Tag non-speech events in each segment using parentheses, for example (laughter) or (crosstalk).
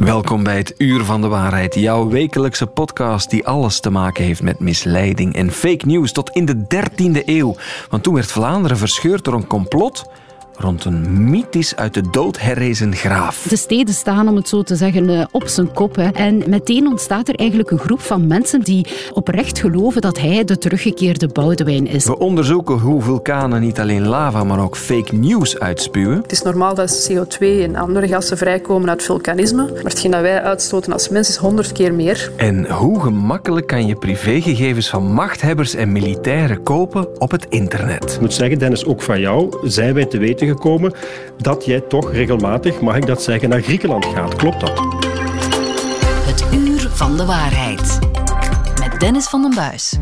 Welkom bij het Uur van de Waarheid, jouw wekelijkse podcast die alles te maken heeft met misleiding en fake news tot in de 13e eeuw. Want toen werd Vlaanderen verscheurd door een complot rond een mythisch uit de dood herrezen graaf. De steden staan, om het zo te zeggen, eh, op zijn kop. Hè. En meteen ontstaat er eigenlijk een groep van mensen die oprecht geloven dat hij de teruggekeerde Boudewijn is. We onderzoeken hoe vulkanen niet alleen lava, maar ook fake news uitspuwen. Het is normaal dat CO2 en andere gassen vrijkomen uit vulkanisme. Maar hetgeen dat wij uitstoten als mens is honderd keer meer. En hoe gemakkelijk kan je privégegevens van machthebbers en militairen kopen op het internet? Ik moet zeggen, Dennis, ook van jou zijn wij te weten dat jij toch regelmatig, mag ik dat zeggen, naar Griekenland gaat. Klopt dat? Het uur van de waarheid. Met Dennis van den Buis.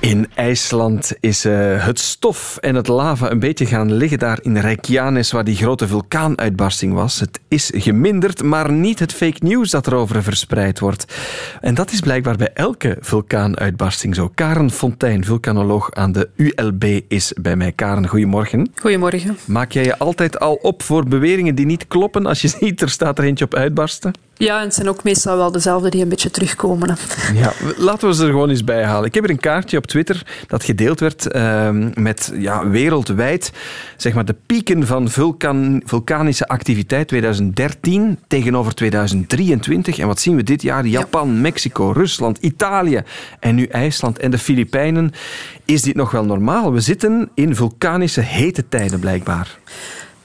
In IJsland is uh, het stof en het lava een beetje gaan liggen daar in Reykjanes, waar die grote vulkaanuitbarsting was. Het is geminderd, maar niet het fake news dat erover verspreid wordt. En dat is blijkbaar bij elke vulkaanuitbarsting zo. Karen Fontijn, vulkanoloog aan de ULB, is bij mij. Karen, goedemorgen. Goedemorgen. Maak jij je altijd al op voor beweringen die niet kloppen als je (laughs) ziet er staat er eentje op uitbarsten? Ja, en het zijn ook meestal wel dezelfde die een beetje terugkomen. Ja, laten we ze er gewoon eens bij halen. Ik heb er een kaartje op Twitter dat gedeeld werd uh, met ja, wereldwijd zeg maar, de pieken van vulkan, vulkanische activiteit 2013 tegenover 2023. En wat zien we dit jaar? Japan, ja. Mexico, Rusland, Italië en nu IJsland en de Filipijnen. Is dit nog wel normaal? We zitten in vulkanische hete tijden blijkbaar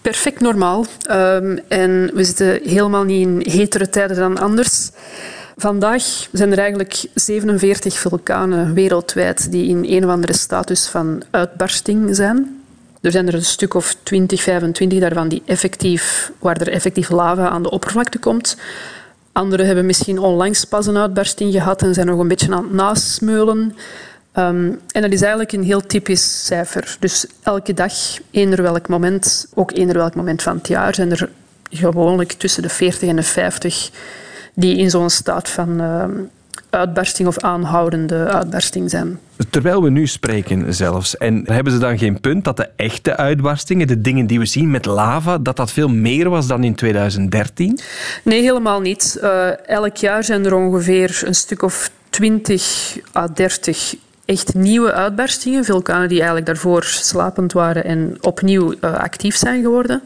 perfect normaal. Um, en we zitten helemaal niet in hetere tijden dan anders. Vandaag zijn er eigenlijk 47 vulkanen wereldwijd die in een of andere status van uitbarsting zijn. Er zijn er een stuk of 20, 25 daarvan die effectief, waar er effectief lava aan de oppervlakte komt. Anderen hebben misschien onlangs pas een uitbarsting gehad en zijn nog een beetje aan het nasmeulen. Um, en dat is eigenlijk een heel typisch cijfer. Dus elke dag, eender welk moment, ook eender welk moment van het jaar, zijn er gewoonlijk tussen de 40 en de 50 die in zo'n staat van uh, uitbarsting of aanhoudende uitbarsting zijn. Terwijl we nu spreken zelfs, en hebben ze dan geen punt dat de echte uitbarstingen, de dingen die we zien met lava, dat dat veel meer was dan in 2013? Nee, helemaal niet. Uh, elk jaar zijn er ongeveer een stuk of 20 à 30 echt nieuwe uitbarstingen. Vulkanen die eigenlijk daarvoor slapend waren en opnieuw uh, actief zijn geworden.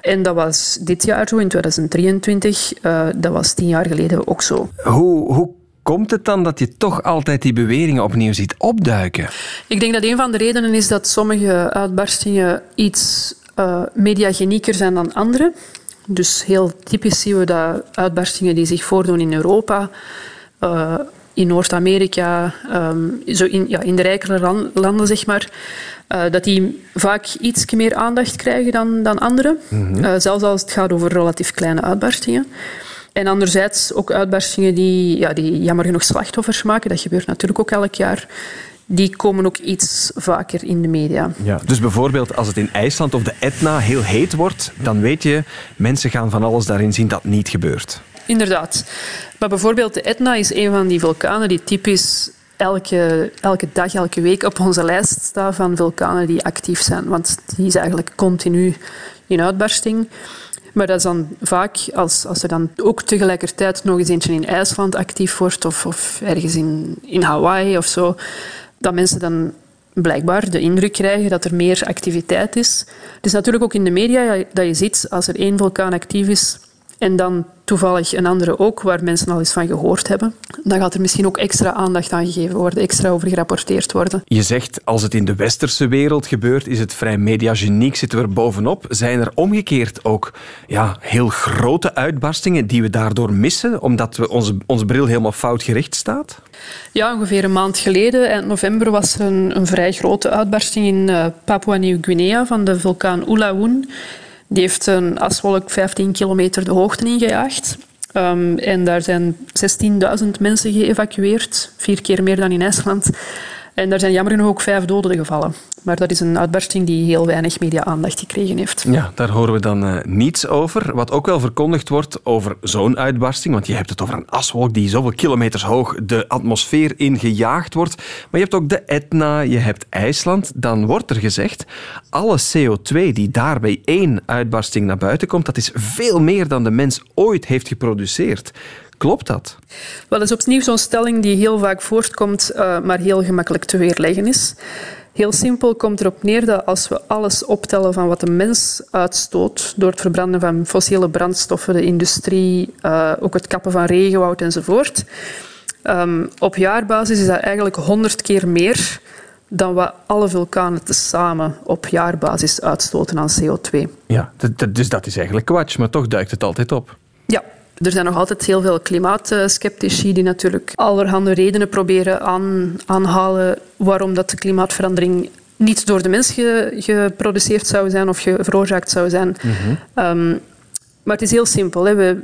En dat was dit jaar zo, in 2023. Uh, dat was tien jaar geleden ook zo. Hoe, hoe komt het dan dat je toch altijd die beweringen opnieuw ziet opduiken? Ik denk dat een van de redenen is dat sommige uitbarstingen iets uh, mediagenieker zijn dan andere. Dus heel typisch zien we dat uitbarstingen die zich voordoen in Europa uh, in Noord-Amerika, um, zo in, ja, in de rijkere landen, zeg maar, uh, dat die vaak iets meer aandacht krijgen dan, dan andere. Mm -hmm. uh, zelfs als het gaat over relatief kleine uitbarstingen. En anderzijds ook uitbarstingen die, ja, die jammer genoeg slachtoffers maken. Dat gebeurt natuurlijk ook elk jaar die komen ook iets vaker in de media. Ja, dus bijvoorbeeld als het in IJsland of de Etna heel heet wordt, dan weet je, mensen gaan van alles daarin zien dat niet gebeurt. Inderdaad. Maar bijvoorbeeld de Etna is een van die vulkanen die typisch elke, elke dag, elke week op onze lijst staat van vulkanen die actief zijn. Want die is eigenlijk continu in uitbarsting. Maar dat is dan vaak, als, als er dan ook tegelijkertijd nog eens eentje in IJsland actief wordt of, of ergens in, in Hawaii of zo, dat mensen dan blijkbaar de indruk krijgen dat er meer activiteit is. Het is natuurlijk ook in de media dat je ziet, als er één vulkaan actief is en dan toevallig een andere ook, waar mensen al eens van gehoord hebben, dan gaat er misschien ook extra aandacht aan gegeven worden, extra over gerapporteerd worden. Je zegt, als het in de westerse wereld gebeurt, is het vrij mediageniek, zitten we er bovenop. Zijn er omgekeerd ook ja, heel grote uitbarstingen die we daardoor missen, omdat we onze, onze bril helemaal fout gericht staat? Ja, ongeveer een maand geleden, eind november, was er een, een vrij grote uitbarsting in uh, Papua-Nieuw-Guinea van de vulkaan Ulawoon. Die heeft een aswolk 15 kilometer de hoogte ingejaagd. Um, en daar zijn 16.000 mensen geëvacueerd, vier keer meer dan in IJsland. En daar zijn jammer genoeg ook vijf doden gevallen. Maar dat is een uitbarsting die heel weinig media-aandacht gekregen heeft. Ja, daar horen we dan uh, niets over. Wat ook wel verkondigd wordt over zo'n uitbarsting, want je hebt het over een aswolk die zoveel kilometers hoog de atmosfeer ingejaagd wordt. Maar je hebt ook de Etna, je hebt IJsland. Dan wordt er gezegd, alle CO2 die daar bij één uitbarsting naar buiten komt, dat is veel meer dan de mens ooit heeft geproduceerd. Klopt dat? Wel, dat is opnieuw zo'n stelling die heel vaak voortkomt, uh, maar heel gemakkelijk te weerleggen is. Heel simpel komt erop neer dat als we alles optellen van wat de mens uitstoot door het verbranden van fossiele brandstoffen, de industrie, uh, ook het kappen van regenwoud enzovoort, um, op jaarbasis is dat eigenlijk honderd keer meer dan wat alle vulkanen tezamen op jaarbasis uitstoten aan CO2. Ja, dus dat is eigenlijk kwats, maar toch duikt het altijd op. Ja, er zijn nog altijd heel veel klimaatskeptici die natuurlijk allerhande redenen proberen aan, aanhalen waarom dat de klimaatverandering niet door de mens geproduceerd zou zijn of veroorzaakt zou zijn. Mhm. Ehm, maar het is heel simpel. Hè. We,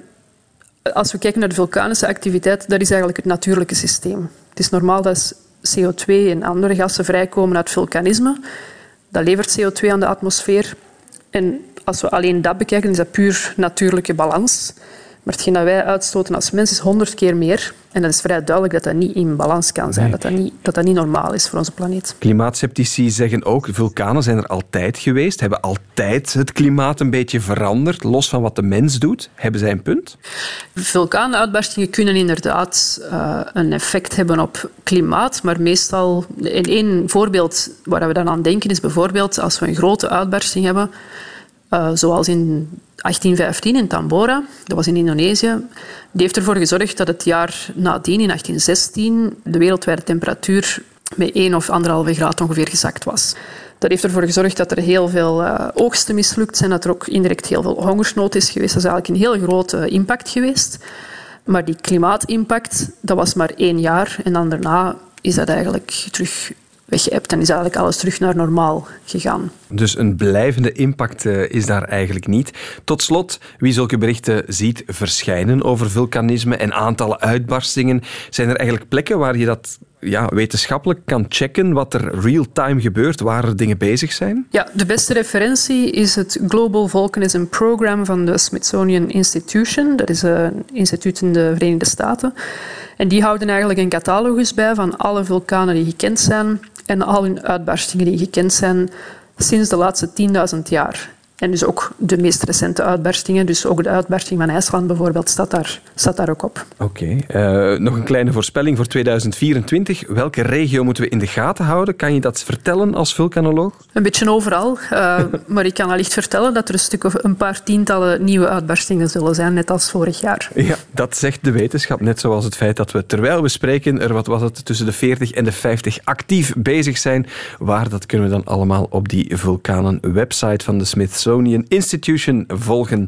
als we kijken naar de vulkanische activiteit, dat is eigenlijk het natuurlijke systeem. Het is normaal dat CO2 en andere gassen vrijkomen uit vulkanisme. Dat levert CO2 aan de atmosfeer. En als we alleen dat bekijken, is dat puur natuurlijke balans. Maar hetgeen dat wij uitstoten als mens is honderd keer meer. En dat is vrij duidelijk dat dat niet in balans kan zijn. Dat, dat, niet, dat dat niet normaal is voor onze planeet. Klimaatceptici zeggen ook, vulkanen zijn er altijd geweest. Hebben altijd het klimaat een beetje veranderd. Los van wat de mens doet. Hebben zij een punt? Vulkaanuitbarstingen kunnen inderdaad uh, een effect hebben op klimaat. Maar meestal... In één voorbeeld waar we dan aan denken is bijvoorbeeld als we een grote uitbarsting hebben... Uh, zoals in 1815 in Tambora, dat was in Indonesië, die heeft ervoor gezorgd dat het jaar nadien, in 1816, de wereldwijde temperatuur met 1 of 1,5 graad ongeveer gezakt was. Dat heeft ervoor gezorgd dat er heel veel uh, oogsten mislukt zijn, dat er ook indirect heel veel hongersnood is geweest. Dat is eigenlijk een heel grote impact geweest. Maar die klimaatimpact, dat was maar één jaar. En dan daarna is dat eigenlijk terug weggeëpt en is eigenlijk alles terug naar normaal gegaan. Dus een blijvende impact uh, is daar eigenlijk niet. Tot slot, wie zulke berichten ziet verschijnen over vulkanisme en aantallen uitbarstingen, zijn er eigenlijk plekken waar je dat ja, wetenschappelijk kan checken wat er real-time gebeurt, waar er dingen bezig zijn? Ja, de beste referentie is het Global Volcanism Program van de Smithsonian Institution. Dat is een instituut in de Verenigde Staten. En die houden eigenlijk een catalogus bij van alle vulkanen die gekend zijn en al hun uitbarstingen die gekend zijn sinds de laatste 10.000 jaar. En dus ook de meest recente uitbarstingen, dus ook de uitbarsting van IJsland bijvoorbeeld, staat daar, staat daar ook op. Oké. Eh, nog een kleine voorspelling voor 2024. Welke regio moeten we in de gaten houden? Kan je dat vertellen als vulkanoloog? Een beetje overal. Uh, (laughs) maar ik kan allicht vertellen dat er een stuk of een paar tientallen nieuwe uitbarstingen zullen zijn, net als vorig jaar. Ja, dat zegt de wetenschap. Net zoals het feit dat we, terwijl we spreken, er wat was het, tussen de 40 en de 50 actief bezig zijn. Waar, dat kunnen we dan allemaal op die vulkanen-website van de Smithsonian Smithsonian Institution volgen.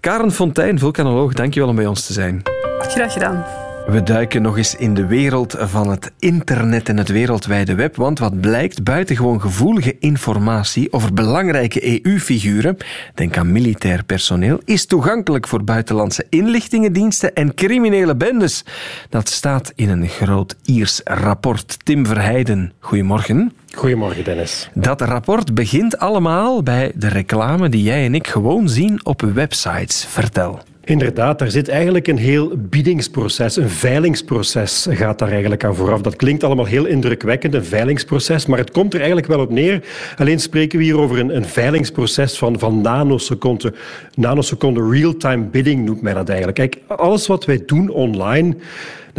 Karen Fontijn, vulkanoloog, dankjewel om bij ons te zijn. Graag gedaan. We duiken nog eens in de wereld van het internet en het wereldwijde web, want wat blijkt, buitengewoon gevoelige informatie over belangrijke EU-figuren, denk aan militair personeel, is toegankelijk voor buitenlandse inlichtingendiensten en criminele bendes. Dat staat in een groot Iers rapport. Tim Verheijden, goedemorgen. Goedemorgen, Dennis. Dat rapport begint allemaal bij de reclame die jij en ik gewoon zien op websites. Vertel. Inderdaad, daar zit eigenlijk een heel biedingsproces, een veilingsproces gaat daar eigenlijk aan vooraf. Dat klinkt allemaal heel indrukwekkend, een veilingsproces, maar het komt er eigenlijk wel op neer. Alleen spreken we hier over een, een veilingsproces van, van nanoseconden. Nanoseconden real-time bidding noemt men dat eigenlijk. Kijk, alles wat wij doen online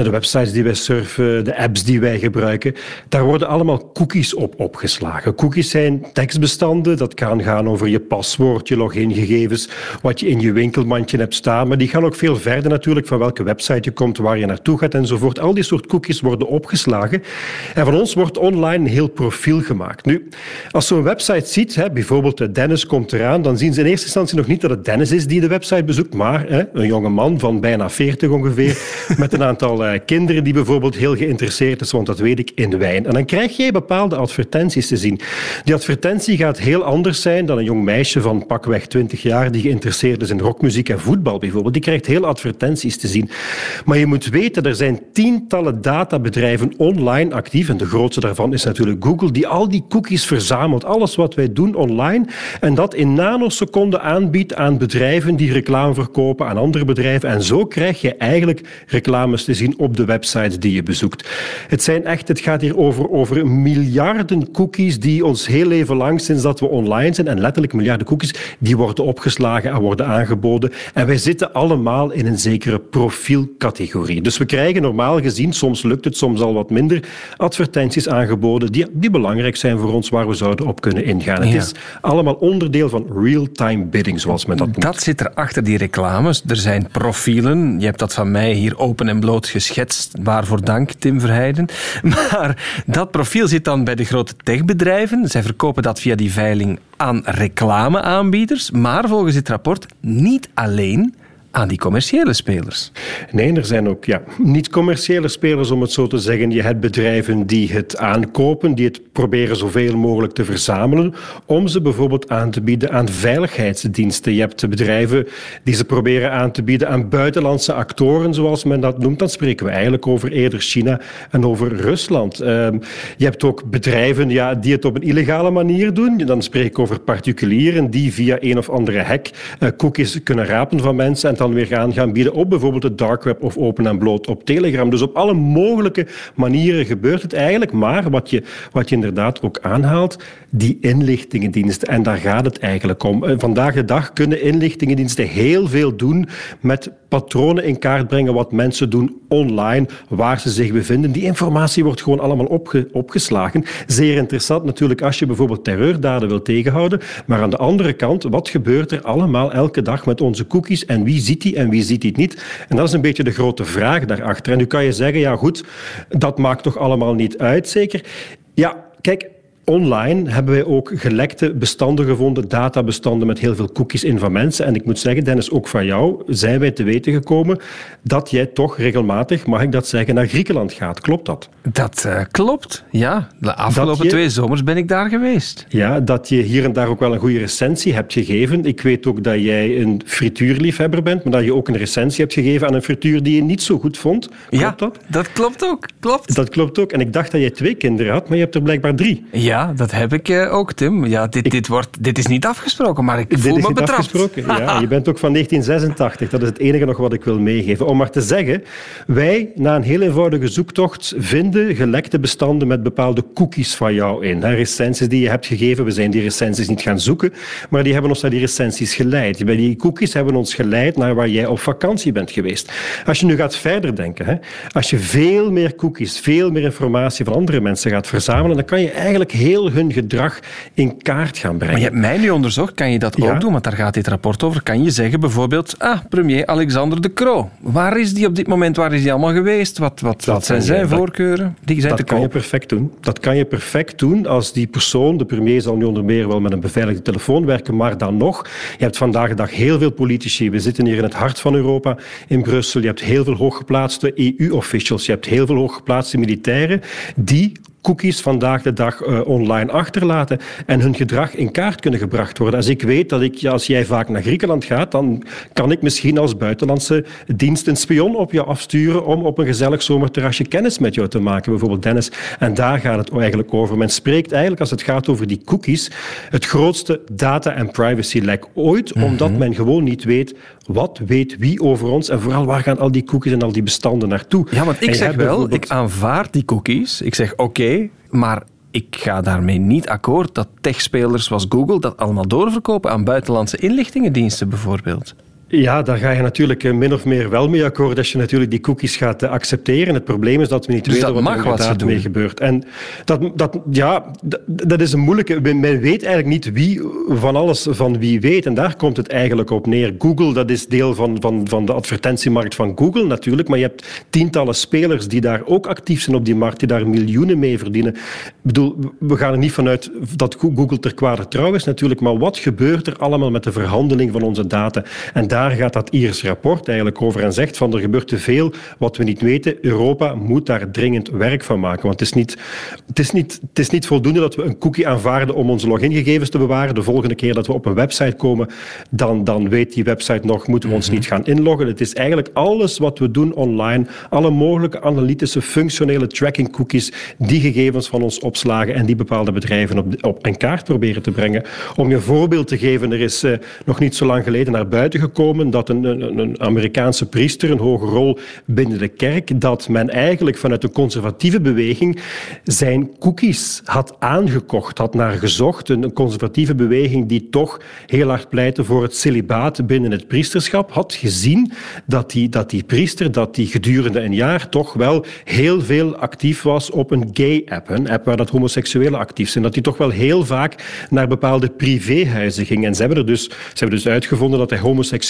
de websites die wij surfen, de apps die wij gebruiken. Daar worden allemaal cookies op opgeslagen. Cookies zijn tekstbestanden. Dat kan gaan over je paswoord, je logingegevens, wat je in je winkelmandje hebt staan. Maar die gaan ook veel verder natuurlijk van welke website je komt, waar je naartoe gaat enzovoort. Al die soort cookies worden opgeslagen. En van ons wordt online een heel profiel gemaakt. Nu, als zo'n website ziet, hè, bijvoorbeeld Dennis komt eraan, dan zien ze in eerste instantie nog niet dat het Dennis is die de website bezoekt, maar hè, een jonge man van bijna 40 ongeveer, (laughs) met een aantal uh, kinderen die bijvoorbeeld heel geïnteresseerd is, want dat weet ik, in wijn. En dan krijg jij bepaalde advertenties te zien. Die advertentie gaat heel anders zijn dan een jong meisje van pakweg 20 jaar die geïnteresseerd is in rockmuziek en voetbal bijvoorbeeld. Die krijgt heel advertenties te zien. Maar je moet weten, er zijn tientallen databedrijven online actief. En de grootste daarvan is natuurlijk Google, die al die cookies verzamelt. Alles wat wij doen online. En dat in nanoseconden aanbiedt aan bedrijven die reclame verkopen aan andere bedrijven. En zo krijg je eigenlijk reclames te zien op de websites die je bezoekt. Het, zijn echt, het gaat hier over, over miljarden cookies die ons heel even lang, sinds dat we online zijn, en letterlijk miljarden cookies, die worden opgeslagen en worden aangeboden. En wij zitten allemaal in een zekere profielcategorie. Dus we krijgen normaal gezien, soms lukt het, soms al wat minder, advertenties aangeboden die, die belangrijk zijn voor ons, waar we zouden op kunnen ingaan. Het is allemaal onderdeel van real-time bidding, zoals men dat noemt. Dat zit er achter die reclames. Er zijn profielen. Je hebt dat van mij hier open en bloot geschetst. Waarvoor dank, Tim Verheijden. (laughs) Maar dat profiel zit dan bij de grote techbedrijven. Zij verkopen dat via die veiling aan reclameaanbieders. Maar volgens dit rapport niet alleen aan die commerciële spelers. Nee, er zijn ook ja, niet-commerciële spelers, om het zo te zeggen. Je hebt bedrijven die het aankopen, die het proberen zoveel mogelijk te verzamelen, om ze bijvoorbeeld aan te bieden aan veiligheidsdiensten. Je hebt bedrijven die ze proberen aan te bieden aan buitenlandse actoren, zoals men dat noemt. Dan spreken we eigenlijk over eerder China en over Rusland. Ehm, je hebt ook bedrijven ja, die het op een illegale manier doen. Dan spreek ik over particulieren die via een of andere hack uh, cookies kunnen rapen van mensen en weer gaan, gaan bieden op bijvoorbeeld het dark web of open en bloot op Telegram. Dus op alle mogelijke manieren gebeurt het eigenlijk. Maar wat je, wat je inderdaad ook aanhaalt, die inlichtingendiensten. En daar gaat het eigenlijk om. Eh, vandaag de dag kunnen inlichtingendiensten heel veel doen met patronen in kaart brengen wat mensen doen online, waar ze zich bevinden. Die informatie wordt gewoon allemaal opge opgeslagen. Zeer interessant natuurlijk als je bijvoorbeeld terreurdaden wil tegenhouden. Maar aan de andere kant, wat gebeurt er allemaal elke dag met onze cookies en wie ziet die en wie ziet die niet? En dat is een beetje de grote vraag daarachter. En nu kan je zeggen, ja goed, dat maakt toch allemaal niet uit, zeker? Ja, kijk, Online hebben wij ook gelekte bestanden gevonden, databestanden met heel veel cookies in van mensen. En ik moet zeggen, Dennis, ook van jou zijn wij te weten gekomen dat jij toch regelmatig, mag ik dat zeggen, naar Griekenland gaat. Klopt dat? Dat uh, klopt, ja. De afgelopen twee zomers ben ik daar geweest. Ja, dat je hier en daar ook wel een goede recensie hebt gegeven. Ik weet ook dat jij een frituurliefhebber bent, maar dat je ook een recensie hebt gegeven aan een frituur die je niet zo goed vond. Klopt ja, dat? dat klopt ook. Klopt. Dat klopt ook. En ik dacht dat jij twee kinderen had, maar je hebt er blijkbaar drie. Ja. Ja, dat heb ik eh, ook, Tim. Ja, dit, dit, wordt, dit is niet afgesproken, maar ik voel dit is me niet betrapt. Afgesproken. Ja, (laughs) je bent ook van 1986. Dat is het enige nog wat ik wil meegeven. Om maar te zeggen, wij, na een heel eenvoudige zoektocht, vinden gelekte bestanden met bepaalde cookies van jou in. Recensies die je hebt gegeven. We zijn die recensies niet gaan zoeken, maar die hebben ons naar die recensies geleid. Bij die cookies hebben ons geleid naar waar jij op vakantie bent geweest. Als je nu gaat verder denken, hè, als je veel meer cookies, veel meer informatie van andere mensen gaat verzamelen, dan kan je eigenlijk heel hun gedrag in kaart gaan brengen. Maar je hebt mij nu onderzocht, kan je dat ook doen? Want daar gaat dit rapport over. Kan je zeggen bijvoorbeeld, ah, premier Alexander de Croo. Waar is die op dit moment? Waar is die allemaal geweest? Wat, wat, wat zijn zijn voorkeuren? Die zijn dat te kan je perfect doen. Dat kan je perfect doen als die persoon, de premier zal nu onder meer wel met een beveiligde telefoon werken, maar dan nog, je hebt vandaag de dag heel veel politici. We zitten hier in het hart van Europa, in Brussel. Je hebt heel veel hooggeplaatste EU-officials. Je hebt heel veel hooggeplaatste militairen die cookies vandaag de dag uh, online achterlaten en hun gedrag in kaart kunnen gebracht worden. Als ik weet dat ik, als jij vaak naar Griekenland gaat, dan kan ik misschien als buitenlandse dienst een spion op je afsturen om op een gezellig zomerterrasje kennis met jou te maken, bijvoorbeeld Dennis. En daar gaat het eigenlijk over. Men spreekt eigenlijk, als het gaat over die cookies, het grootste data- en privacy-lek ooit, omdat mhm. men gewoon niet weet wat weet wie over ons en vooral waar gaan al die cookies en al die bestanden naartoe. Ja, want ik zeg wel, ik aanvaard die cookies. Ik zeg oké, maar ik ga daarmee niet akkoord dat techspelers zoals Google dat allemaal doorverkopen aan buitenlandse inlichtingendiensten bijvoorbeeld. Ja, daar ga je natuurlijk eh, min of meer wel mee akkoord als je natuurlijk die cookies gaat eh, accepteren. Het probleem is dat we niet dus weten wat er inderdaad mee gebeurt. En dat, dat, ja, dat is een moeilijke... Men weet eigenlijk niet wie van alles van wie weet. En daar komt het eigenlijk op neer. Google, dat is deel van, van, van de advertentiemarkt van Google natuurlijk. Maar je hebt tientallen spelers die daar ook actief zijn op die markt, die daar miljoenen mee verdienen. Ik bedoel, we gaan er niet vanuit dat Google ter kwade trouw is natuurlijk. Maar wat gebeurt er allemaal met de verhandeling van onze data? En daar gaat dat Iers rapport eigenlijk over en zegt van er gebeurt te veel wat we niet weten. Europa moet daar dringend werk van maken. Want het is niet, het is niet, het is niet voldoende dat we een cookie aanvaarden om onze logingegevens te bewaren. De volgende keer dat we op een website komen, dan, dan weet die website nog, moeten we ons niet gaan inloggen. Het is eigenlijk alles wat we doen online, alle mogelijke analytische, functionele tracking cookies, die gegevens van ons opslagen en die bepaalde bedrijven op, op een kaart proberen te brengen. Om je een voorbeeld te geven, er is uh, nog niet zo lang geleden naar buiten gekomen dat een, een, een Amerikaanse priester, een hoge rol binnen de kerk, dat men eigenlijk vanuit de conservatieve beweging zijn cookies had aangekocht, had naar gezocht. Een conservatieve beweging die toch heel hard pleitte voor het celibaat binnen het priesterschap, had gezien dat die, dat die priester dat die gedurende een jaar toch wel heel veel actief was op een gay-app, een app waar dat homoseksuelen actief zijn. Dat hij toch wel heel vaak naar bepaalde privéhuizen ging. En ze hebben, er dus, ze hebben dus uitgevonden dat hij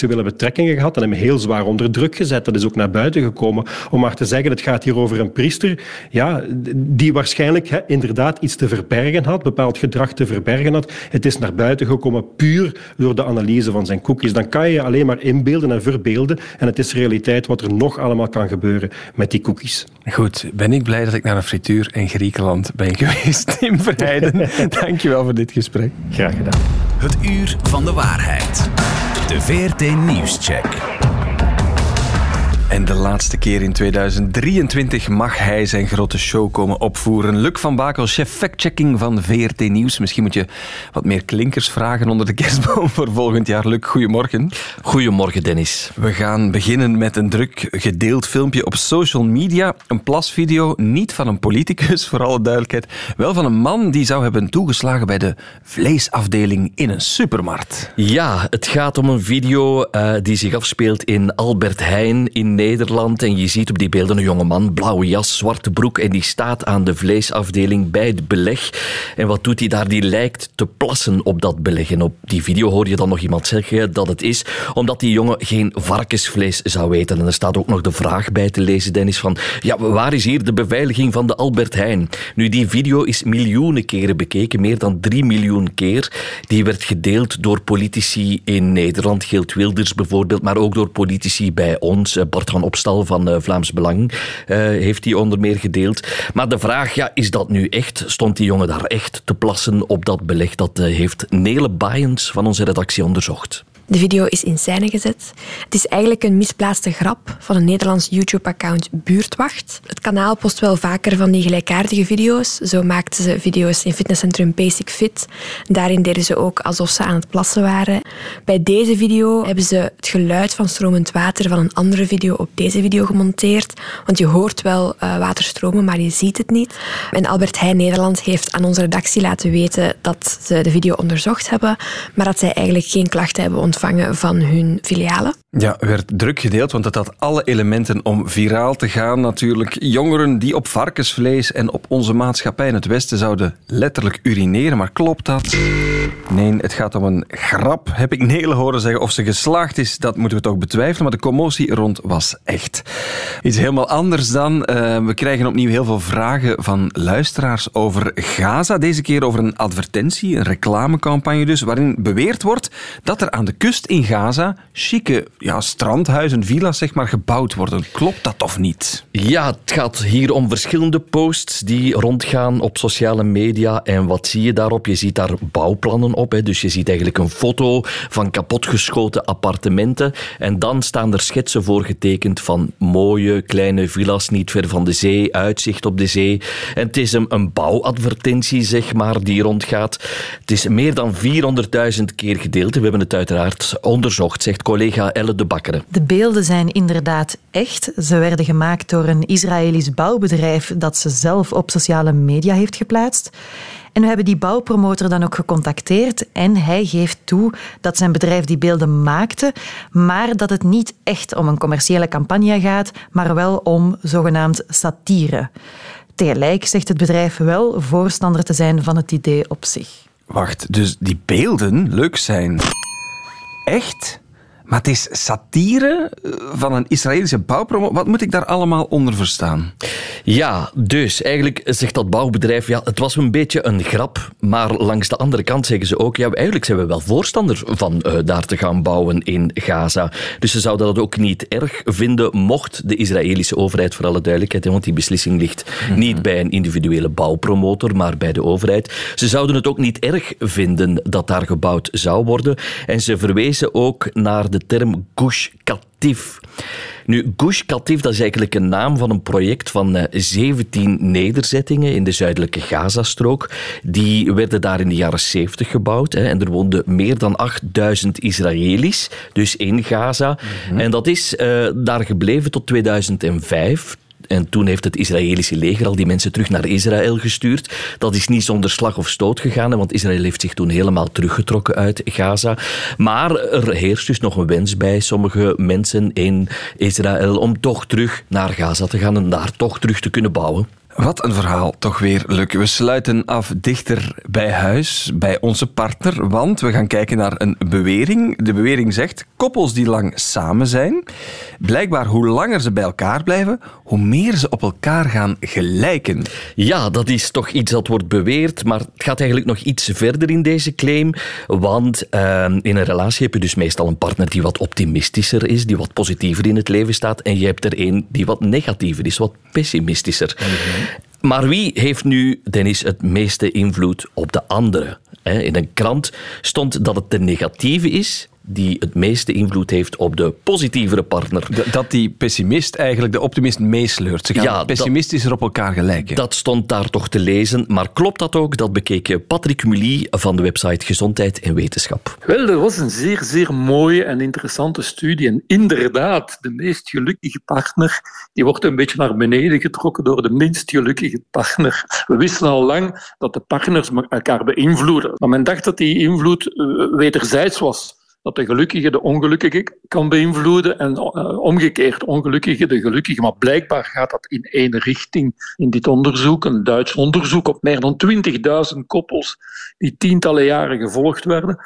homoseksuele betrekkingen gehad en hem heel zwaar onder druk gezet. Dat is ook naar buiten gekomen. Om maar te zeggen, het gaat hier over een priester ja, die waarschijnlijk hè, inderdaad iets te verbergen had, bepaald gedrag te verbergen had. Het is naar buiten gekomen puur door de analyse van zijn cookies. Dan kan je je alleen maar inbeelden en verbeelden. En het is realiteit wat er nog allemaal kan gebeuren met die cookies. Goed, ben ik blij dat ik naar een frituur in Griekenland ben (laughs) geweest, Tim Verheijden. (laughs) Dankjewel voor dit gesprek. Graag gedaan. Het uur van de waarheid. De VRT Nieuwscheck. En de laatste keer in 2023 mag hij zijn grote show komen opvoeren. Luc van Bakel, chef factchecking van VRT Nieuws. Misschien moet je wat meer klinkers vragen onder de kerstboom voor volgend jaar. Luc, goedemorgen. Goedemorgen, Dennis. We gaan beginnen met een druk gedeeld filmpje op social media. Een plasvideo, niet van een politicus, voor alle duidelijkheid. Wel van een man die zou hebben toegeslagen bij de vleesafdeling in een supermarkt. Ja, het gaat om een video uh, die zich afspeelt in Albert Heijn in Nederland. En je ziet op die beelden een jongeman, blauwe jas, zwarte broek. En die staat aan de vleesafdeling bij het beleg. En wat doet hij daar? Die lijkt te plassen op dat beleg. En op die video hoor je dan nog iemand zeggen dat het is omdat die jongen geen varkensvlees zou eten. En er staat ook nog de vraag bij te lezen, Dennis, van ja, waar is hier de beveiliging van de Albert Heijn? Nu, die video is miljoenen keren bekeken, meer dan drie miljoen keer. Die werd gedeeld door politici in Nederland, Geert Wilders bijvoorbeeld, maar ook door politici bij ons, Bart van Opstal van uh, Vlaams Belang uh, heeft die onder meer gedeeld. Maar de vraag, ja, is dat nu echt? Stond die jongen daar echt te plassen op dat beleg? Dat uh, heeft Nele Bayens van onze redactie onderzocht. De video is in scène gezet. Het is eigenlijk een misplaatste grap van een Nederlands YouTube-account Buurtwacht. Het kanaal post wel vaker van die gelijkaardige video's. Zo maakten ze video's in fitnesscentrum Basic Fit. Daarin deden ze ook alsof ze aan het plassen waren. Bij deze video hebben ze het geluid van stromend water van een andere video op deze video gemonteerd. Want je hoort wel uh, water stromen, maar je ziet het niet. En Albert Heijn Nederland heeft aan onze redactie laten weten dat ze de video onderzocht hebben, maar dat zij eigenlijk geen klachten hebben ontvangen ontvangen van hun filialen. Ja, werd druk gedeeld, want het had alle elementen om viraal te gaan natuurlijk. Jongeren die op varkensvlees en op onze maatschappij in het Westen zouden letterlijk urineren. Maar klopt dat? Nee, het gaat om een grap, heb ik Nele horen zeggen. Of ze geslaagd is, dat moeten we toch betwijfelen. Maar de commotie rond was echt. Iets helemaal anders dan. Uh, we krijgen opnieuw heel veel vragen van luisteraars over Gaza. Deze keer over een advertentie, een reclamecampagne dus, waarin beweerd wordt dat er aan de kust in Gaza chique ja, strandhuizen, villa's zeg maar, gebouwd worden. Klopt dat of niet? Ja, het gaat hier om verschillende posts die rondgaan op sociale media. En wat zie je daarop? Je ziet daar bouwplannen op. Hè. Dus je ziet eigenlijk een foto van kapotgeschoten appartementen. En dan staan er schetsen voor getekend van mooie kleine villa's niet ver van de zee, uitzicht op de zee. En het is een, bouwadvertentie, zeg maar, die rondgaat. Het is meer dan 400.000 keer gedeeld. We hebben het uiteraard onderzocht, zegt collega Elle de Bakkeren. De beelden zijn inderdaad echt. Ze werden gemaakt door een Israëlisch bouwbedrijf dat ze zelf op sociale media heeft geplaatst. En we hebben die bouwpromotor dan ook gecontacteerd en hij geeft toe dat zijn bedrijf die beelden maakte, maar dat het niet echt om een commerciële campagne gaat, maar wel om zogenaamd satire. Tegelijk zegt het bedrijf wel voorstander te zijn van het idee op zich. Wacht, dus die beelden, leuk zijn, echt? Maar het is satire eh, van een Israëlische bouwpromo. Wat moet ik daar allemaal onder verstaan? Ja, dus eigenlijk zegt dat bouwbedrijf, ja, het was een beetje een grap, maar langs de andere kant zeggen ze ook, ja, eigenlijk zijn we wel voorstander van uh, daar te gaan bouwen in Gaza. Dus ze zouden dat ook niet erg vinden mocht de Israëlische overheid, voor alle duidelijkheid, want die beslissing ligt mhm. niet bij een individuele bouwpromotor, maar bij de overheid. Ze zouden het ook niet erg vinden dat daar gebouwd zou worden. En ze verwezen ook naar de term Gush Katif. Nu, Gush Katif dat is eigenlijk een naam van een project van 17 eh, nederzettingen in de zuidelijke Gazastrook. Die werden daar in de jaren 70 gebouwd. Hè, en er woonden meer dan 8000 Israëli's, dus in Gaza. Mhm. En dat is uh, daar gebleven tot 2005. En toen heeft het Israëlische leger al die mensen terug naar Israël gestuurd. Dat is niet zonder slag of stoot gegaan, want Israël heeft zich toen helemaal teruggetrokken uit Gaza. Maar er heerst dus nog een wens bij sommige mensen in Israël om toch terug naar Gaza te gaan en daar toch terug te kunnen bouwen. Wat een verhaal, toch weer, Luc. We sluiten af dichter bij huis, bij onze partner, want we gaan kijken naar een bewering. De bewering zegt, koppels die lang samen zijn, blijkbaar hoe langer ze bij elkaar blijven, hoe meer ze op elkaar gaan gelijken. Ja, dat is toch iets dat wordt beweerd, maar het gaat eigenlijk nog iets verder in deze claim, want uh, in een relatie heb je dus meestal een partner die wat optimistischer is, die wat positiever in het leven staat, en je hebt er een die wat negatiever is, wat pessimistischer. Mhm. Maar wie heeft nu, Dennis, het meeste invloed op de andere? In een krant stond dat het de negatieve is die het meeste invloed heeft op de positievere partner. Dat die pessimist eigenlijk de optimist meesleurt. Ze gaan ja, pessimistischer op elkaar gelijken. Dat stond daar toch te lezen. Maar klopt dat ook? Dat bekeek Patrick Mully van de website Gezondheid en Wetenschap. Wel, er was een zeer, zeer mooie en interessante studie. En inderdaad, de meest gelukkige partner die wordt een beetje naar beneden getrokken door de minst gelukkige partner. We wisten al lang dat de partners elkaar beïnvloeden. Maar men dacht dat die invloed eh, wederzijds was dat de gelukkige de ongelukkige kan beïnvloeden en uh, omgekeerd, ongelukkige de gelukkige. Maar blijkbaar gaat dat in één richting in dit onderzoek, een Duits onderzoek op meer dan 20.000 koppels die tientallen jaren gevolgd werden.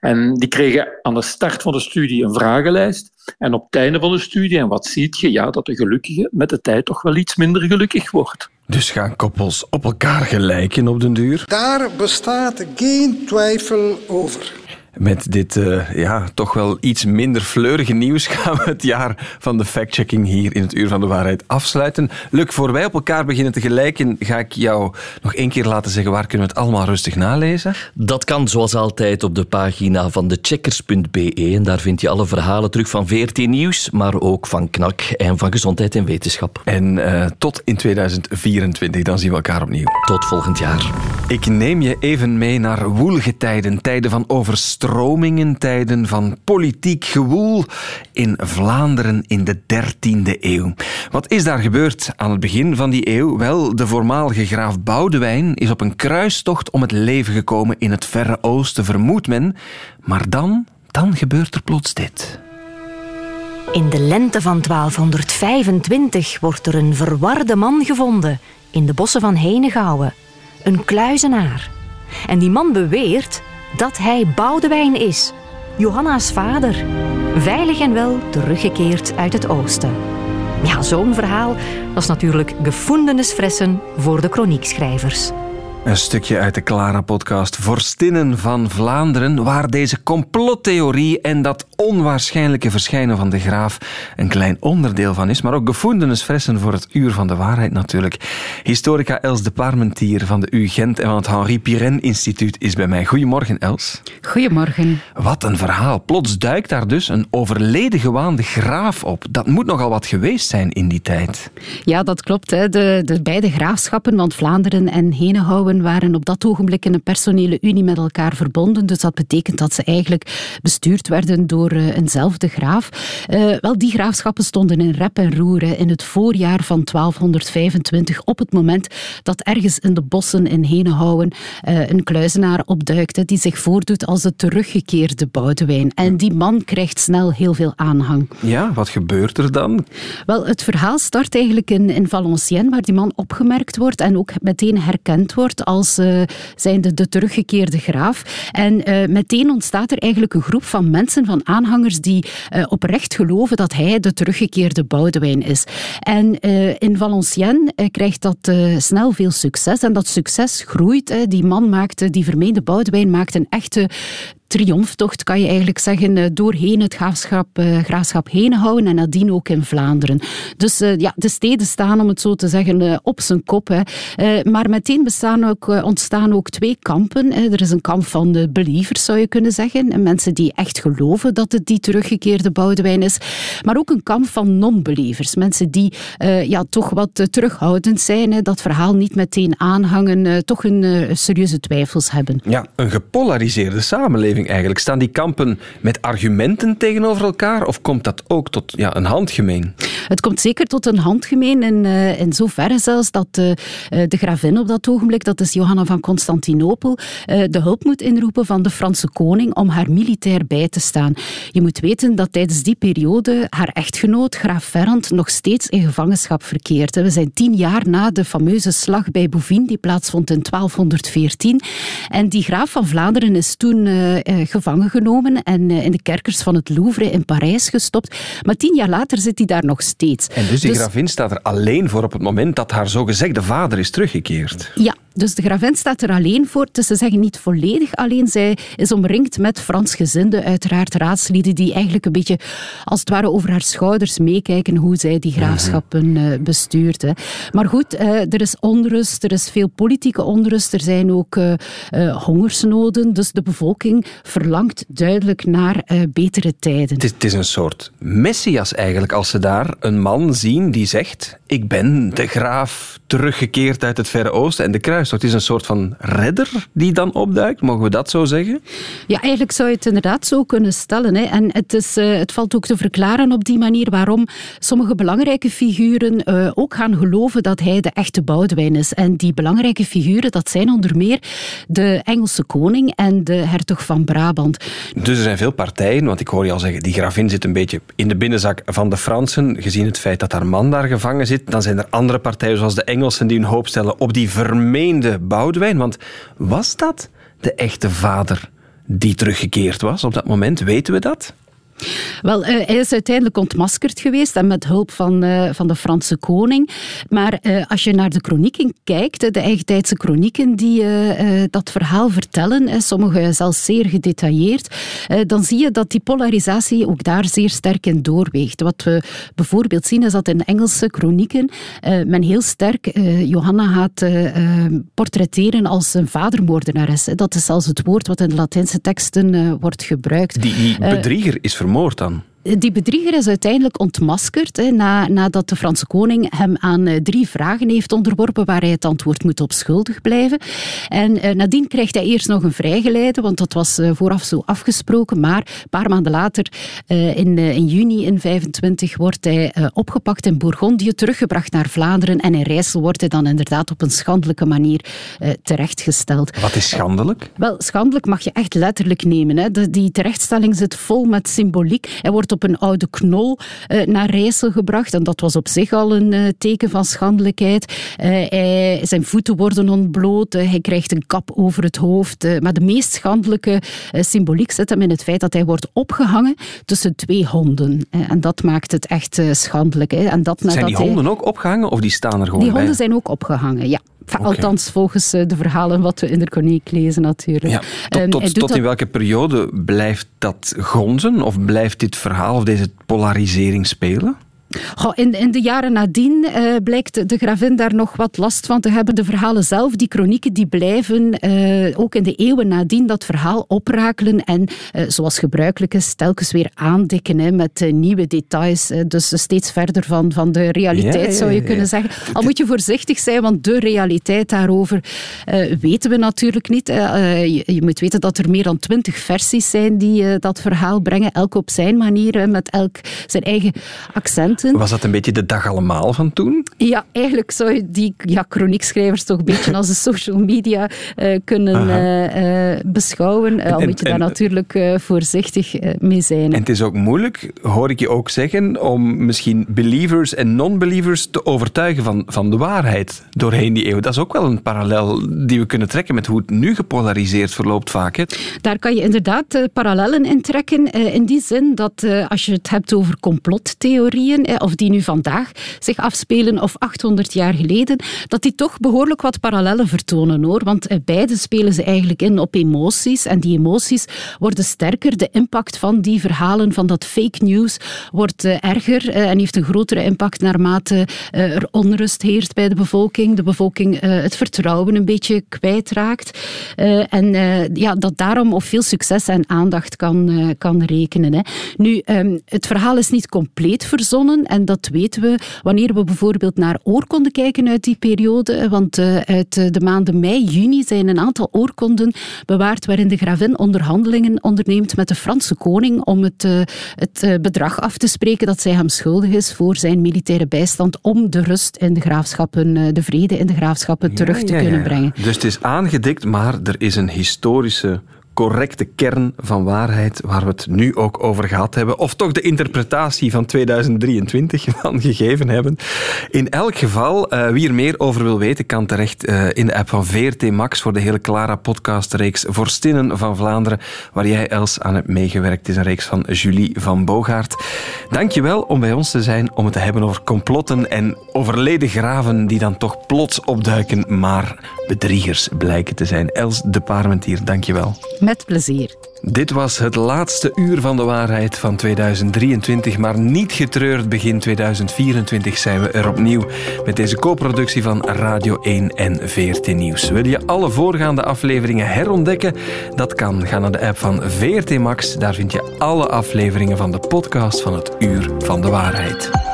En die kregen aan de start van de studie een vragenlijst. En op het einde van de studie, en wat ziet je? Ja, dat de gelukkige met de tijd toch wel iets minder gelukkig wordt. Dus gaan koppels op elkaar gelijken op den duur? Daar bestaat geen twijfel over. Met dit uh, ja, toch wel iets minder fleurige nieuws (laughs) gaan we het jaar van de fact-checking hier in het Uur van de Waarheid afsluiten. Luc, voor wij op elkaar beginnen te gelijken, ga ik jou nog één keer laten zeggen waar kunnen we het allemaal rustig nalezen? Dat kan zoals altijd op de pagina van de checkers.be en daar vind je alle verhalen terug van VRT Nieuws, maar ook van KNAK en van Gezondheid en Wetenschap. En uh, tot in 2024, dan zien we elkaar opnieuw. Tot volgend jaar. Ik neem je even mee naar woelige tijden, tijden van overstroming stromingen, tijden van politiek gewoel in Vlaanderen in de 13e eeuw. Wat is daar gebeurd aan het begin van die eeuw? Wel, de voormalige graaf Boudewijn is op een kruistocht om het leven gekomen in het Verre Oosten, vermoedt men. Maar dan, dan gebeurt er plots dit. In de lente van 1225 wordt er een verwarde man gevonden in de bossen van Henegouwen. Een kluizenaar. En die man beweert dat hij Boudewijn is, Johanna's vader, veilig en wel teruggekeerd uit het oosten. Ja, zo'n verhaal was natuurlijk gefundenes fressen voor de chroniekschrijvers. Een stukje uit de Clara-podcast Vorstinnen van Vlaanderen, waar deze complottheorie en dat onwaarschijnlijke verschijnen van de graaf een klein onderdeel van is, maar ook gevoendenis fressen voor het uur van de waarheid natuurlijk. Historica Els de Parmentier van de U Gent en van het Henri Pirenne Instituut is bij mij. Goedemorgen Els. Goedemorgen. Wat een verhaal. Plots duikt daar dus een overleden gewaande graaf op. Dat moet nogal wat geweest zijn in die tijd. Ja, dat klopt. Hè. De, de beide graafschappen, want Vlaanderen en Henegouwen waren op dat ogenblik in een personele unie met elkaar verbonden. Dus dat betekent dat ze eigenlijk bestuurd werden door uh, eenzelfde graaf. Uh, wel, die graafschappen stonden in rep en roer in het voorjaar van 1225, op het moment dat ergens in de bossen in Henenhouwen uh, een kluizenaar opduikte die zich voordoet als de teruggekeerde Boudewijn. En die man krijgt snel heel veel aanhang. Ja, wat gebeurt er dan? Wel, het verhaal start eigenlijk in, in Valenciennes, waar die man opgemerkt wordt en ook meteen herkend wordt als uh, de teruggekeerde graaf. En meteen ontstaat er eigenlijk een groep van mensen, van aanhangers, die oprecht geloven dat hij de teruggekeerde Boudewijn is. En in Valenciennes krijgt dat snel veel succes. En dat succes groeit. Die man maakte, die vermeende Boudewijn, maakt een echte triomftocht, kan je eigenlijk zeggen, eh, doorheen het graafschap, uh, graafschap Henenhouden en nadien ook in Vlaanderen. Dus uh, ja, de steden staan, om het zo te zeggen, op zijn kop. Hè. maar meteen bestaan ook, ontstaan ook twee kampen. Hè. Er is een kamp van de believers, zou je kunnen zeggen. En mensen die echt geloven dat het die teruggekeerde Boudewijn is. Maar ook een kamp van non-believers. Mensen die ja, toch wat terughoudend zijn, hè. dat verhaal niet meteen aanhangen, toch een serieuze twijfels hebben. Ja, een gepolariseerde samenleving eigenlijk? Staan die kampen met argumenten tegenover elkaar of komt dat ook tot ja, een handgemeen? Het komt zeker tot een handgemeen in, uh, in zoverre zelfs dat uh, de gravin op dat ogenblik, dat is Johanna van Constantinopel, de hulp moet inroepen van de Franse koning om haar militair bij te staan. Je moet weten dat tijdens die periode haar echtgenoot, graaf Ferrand, nog steeds in gevangenschap verkeert. We zijn tien jaar na de fameuze slag bij Bouvines, die plaatsvond in 1214. En die graaf van Vlaanderen is toen gevangen genomen en uh, in de kerkers van het Louvre in Parijs gestopt. Maar tien jaar later zit hij daar nog steeds. En dus die dus, gravin staat er alleen voor op het moment dat haar zogezegde vader is teruggekeerd? Ja, dus de gravin staat er alleen voor. Dus ze zeggen niet volledig alleen. Zij is omringd met Fransgezinden, uiteraard raadslieden, die eigenlijk een beetje als het ware over haar schouders meekijken hoe zij die graafschappen uh, bestuurt. Hè. Maar goed, er is onrust, er is veel politieke onrust, er zijn ook hongersnoden. Dus de bevolking verlangt duidelijk naar betere tijden. Het is, een soort messias eigenlijk, als ze daar een man zien die zegt: Ik ben de graaf teruggekeerd uit het Verre Oosten en de kruistocht. Is een soort van redder die dan opduikt, mogen we dat zo zeggen? Ja, eigenlijk zou je het inderdaad zo kunnen stellen. Hè. En het, is, uh, het valt ook te verklaren op die manier waarom sommige belangrijke figuren uh, ook gaan geloven dat hij de echte Boudewijn is. En die belangrijke figuren, dat zijn onder meer de Engelse koning en de hertog van Brabant. Dus er zijn veel partijen, want ik hoor je al zeggen, die gravin zit een beetje in de binnenzak van de Fransen, gezien het feit dat haar man daar gevangen zit. Dan zijn er andere partijen, zoals de Engelsen, die hun hoop stellen op die vermeende Boudewijn. Want was dat de echte vader die teruggekeerd was op dat moment? Weten we dat? Wel, uh, hij is uiteindelijk ontmaskerd geweest en met hulp van, uh, van de Franse koning. Maar uh, als je naar de chronieken kijkt, de eigentijdse chronieken die dat verhaal vertellen, sommige zelfs zeer gedetailleerd, dan zie je dat die polarisatie ook daar zeer sterk in doorweegt. Wat we bijvoorbeeld zien is dat in Engelse chronieken men heel sterk Johanna gaat portretteren als een vadermoordenares. Dat is zelfs het woord wat in de Latijnse teksten wordt gebruikt. Die, die bedrieger is vermoord dan? Die bedrieger is uiteindelijk ontmaskerd hè, na, nadat de Franse koning hem aan eh, drie vragen heeft onderworpen waar hij het antwoord moet op schuldig blijven. En eh, nadien krijgt hij eerst nog een vrijgeleide, want dat was eh, vooraf zo afgesproken. Maar een paar maanden later, eh, in, eh, in juni in 25, wordt hij eh, opgepakt in Bourgondië, teruggebracht naar Vlaanderen. En in Rijssel wordt hij dan inderdaad op een schandelijke manier terechtgesteld. Wat is schandelijk? Wel, schandelijk mag je echt letterlijk nemen. Hè. De, die terechtstelling zit vol met symboliek. Hij wordt op een oude knol uh, naar Rijssel gebracht. En dat was op zich al een uh, teken van schandelijkheid. Uh, hij, zijn voeten worden ontbloot. hij krijgt een kap over het hoofd. maar de meest schandelijke symboliek zit hem in het feit dat hij wordt opgehangen tussen twee honden. en dat maakt het echt schandelijk. Hè. En dat zijn die honden ook opgehangen of die staan er gewoon Die bij? honden zijn ook opgehangen, ja. Okay. Althans, volgens de verhalen wat we in de chroniek lezen natuurlijk. Ja, tot, tot, um, tot in welke periode blijft dat gonzen? Of blijft dit verhaal of deze polarisering spelen? Goh, in, in, de jaren nadien uh, blijkt de gravin daar nog wat last van te hebben. De verhalen zelf, die chronieken, die blijven uh, ook in de eeuwen nadien dat verhaal oprakelen en, uh, zoals gebruikelijk is, telkens weer aandikken hè, met nieuwe details. dus steeds verder van, van de realiteit, ja, ja, ja, zou je kunnen zeggen. Al moet je voorzichtig zijn, want de realiteit daarover weten we natuurlijk niet. Je, je, moet weten dat er meer dan twintig versies zijn die dat verhaal brengen, elk op zijn manier, met elk zijn eigen accent Was dat een beetje de dag allemaal van toen? Ja, eigenlijk zou je die ja, chroniekschrijvers toch een beetje als de social media uh, kunnen uh, beschouwen. al moet je daar natuurlijk voorzichtig mee zijn. En het is ook moeilijk, hoor ik je ook zeggen, om misschien believers en non-believers te overtuigen van, van de waarheid doorheen die eeuw. Dat is ook wel een parallel die we kunnen trekken met hoe het nu gepolariseerd verloopt vaak. Hè? Daar kan je inderdaad parallellen in trekken. in die zin dat als je het hebt over complottheorieën, of die nu vandaag zich afspelen of 800 jaar geleden, dat die toch behoorlijk wat parallellen vertonen hoor. Want eh, beide spelen ze eigenlijk in op emoties en die emoties worden sterker. De impact van die verhalen, van dat fake news, wordt eh, erger eh, en heeft een grotere impact naarmate er onrust heerst bij de bevolking, de bevolking het vertrouwen een beetje kwijtraakt. En ja, dat daarom op veel succes en aandacht kan, kan rekenen. Nu, ehm, het verhaal is niet compleet verzonnen en dat weten we wanneer we bijvoorbeeld naar oorkonden kijken uit die periode. Want uh, uit eh, de maanden mei, juni zijn een aantal oorkonden bewaard waarin de gravin onderhandelingen onderneemt met de Franse koning om het, uh, het bedrag af te spreken dat zij hem schuldig is voor zijn militaire bijstand om de rust in de graafschappen, de vrede in de graafschappen terug te kunnen brengen. Dus het is aangedikt, maar er is een historische correcte kern van waarheid waar we het nu ook over gehad hebben. Of toch de interpretatie van 2023 (laughs) van gegeven hebben. In elk geval, uh, wie er meer over wil weten, kan terecht uh, in de app van VRT Max voor de hele Clara podcastreeks Vorstinnen van Vlaanderen, waar jij Els aan hebt meegewerkt. Is een reeks van Julie van Bogaert. Dankjewel om bij ons te zijn, om het te hebben over complotten en overleden graven die dan toch plots opduiken, maar bedriegers blijken te zijn. Els de Parmentier, dankjewel. Met plezier. Dit was het laatste uur van de waarheid van 2023, maar niet getreurd. Begin 2024 zijn we er opnieuw met deze co-productie van Radio 1 en VRT Nieuws. Wil je alle voorgaande afleveringen herontdekken? Dat kan. Ga naar de app van VRT Max. Daar vind je alle afleveringen van de podcast van het Uur van de Waarheid.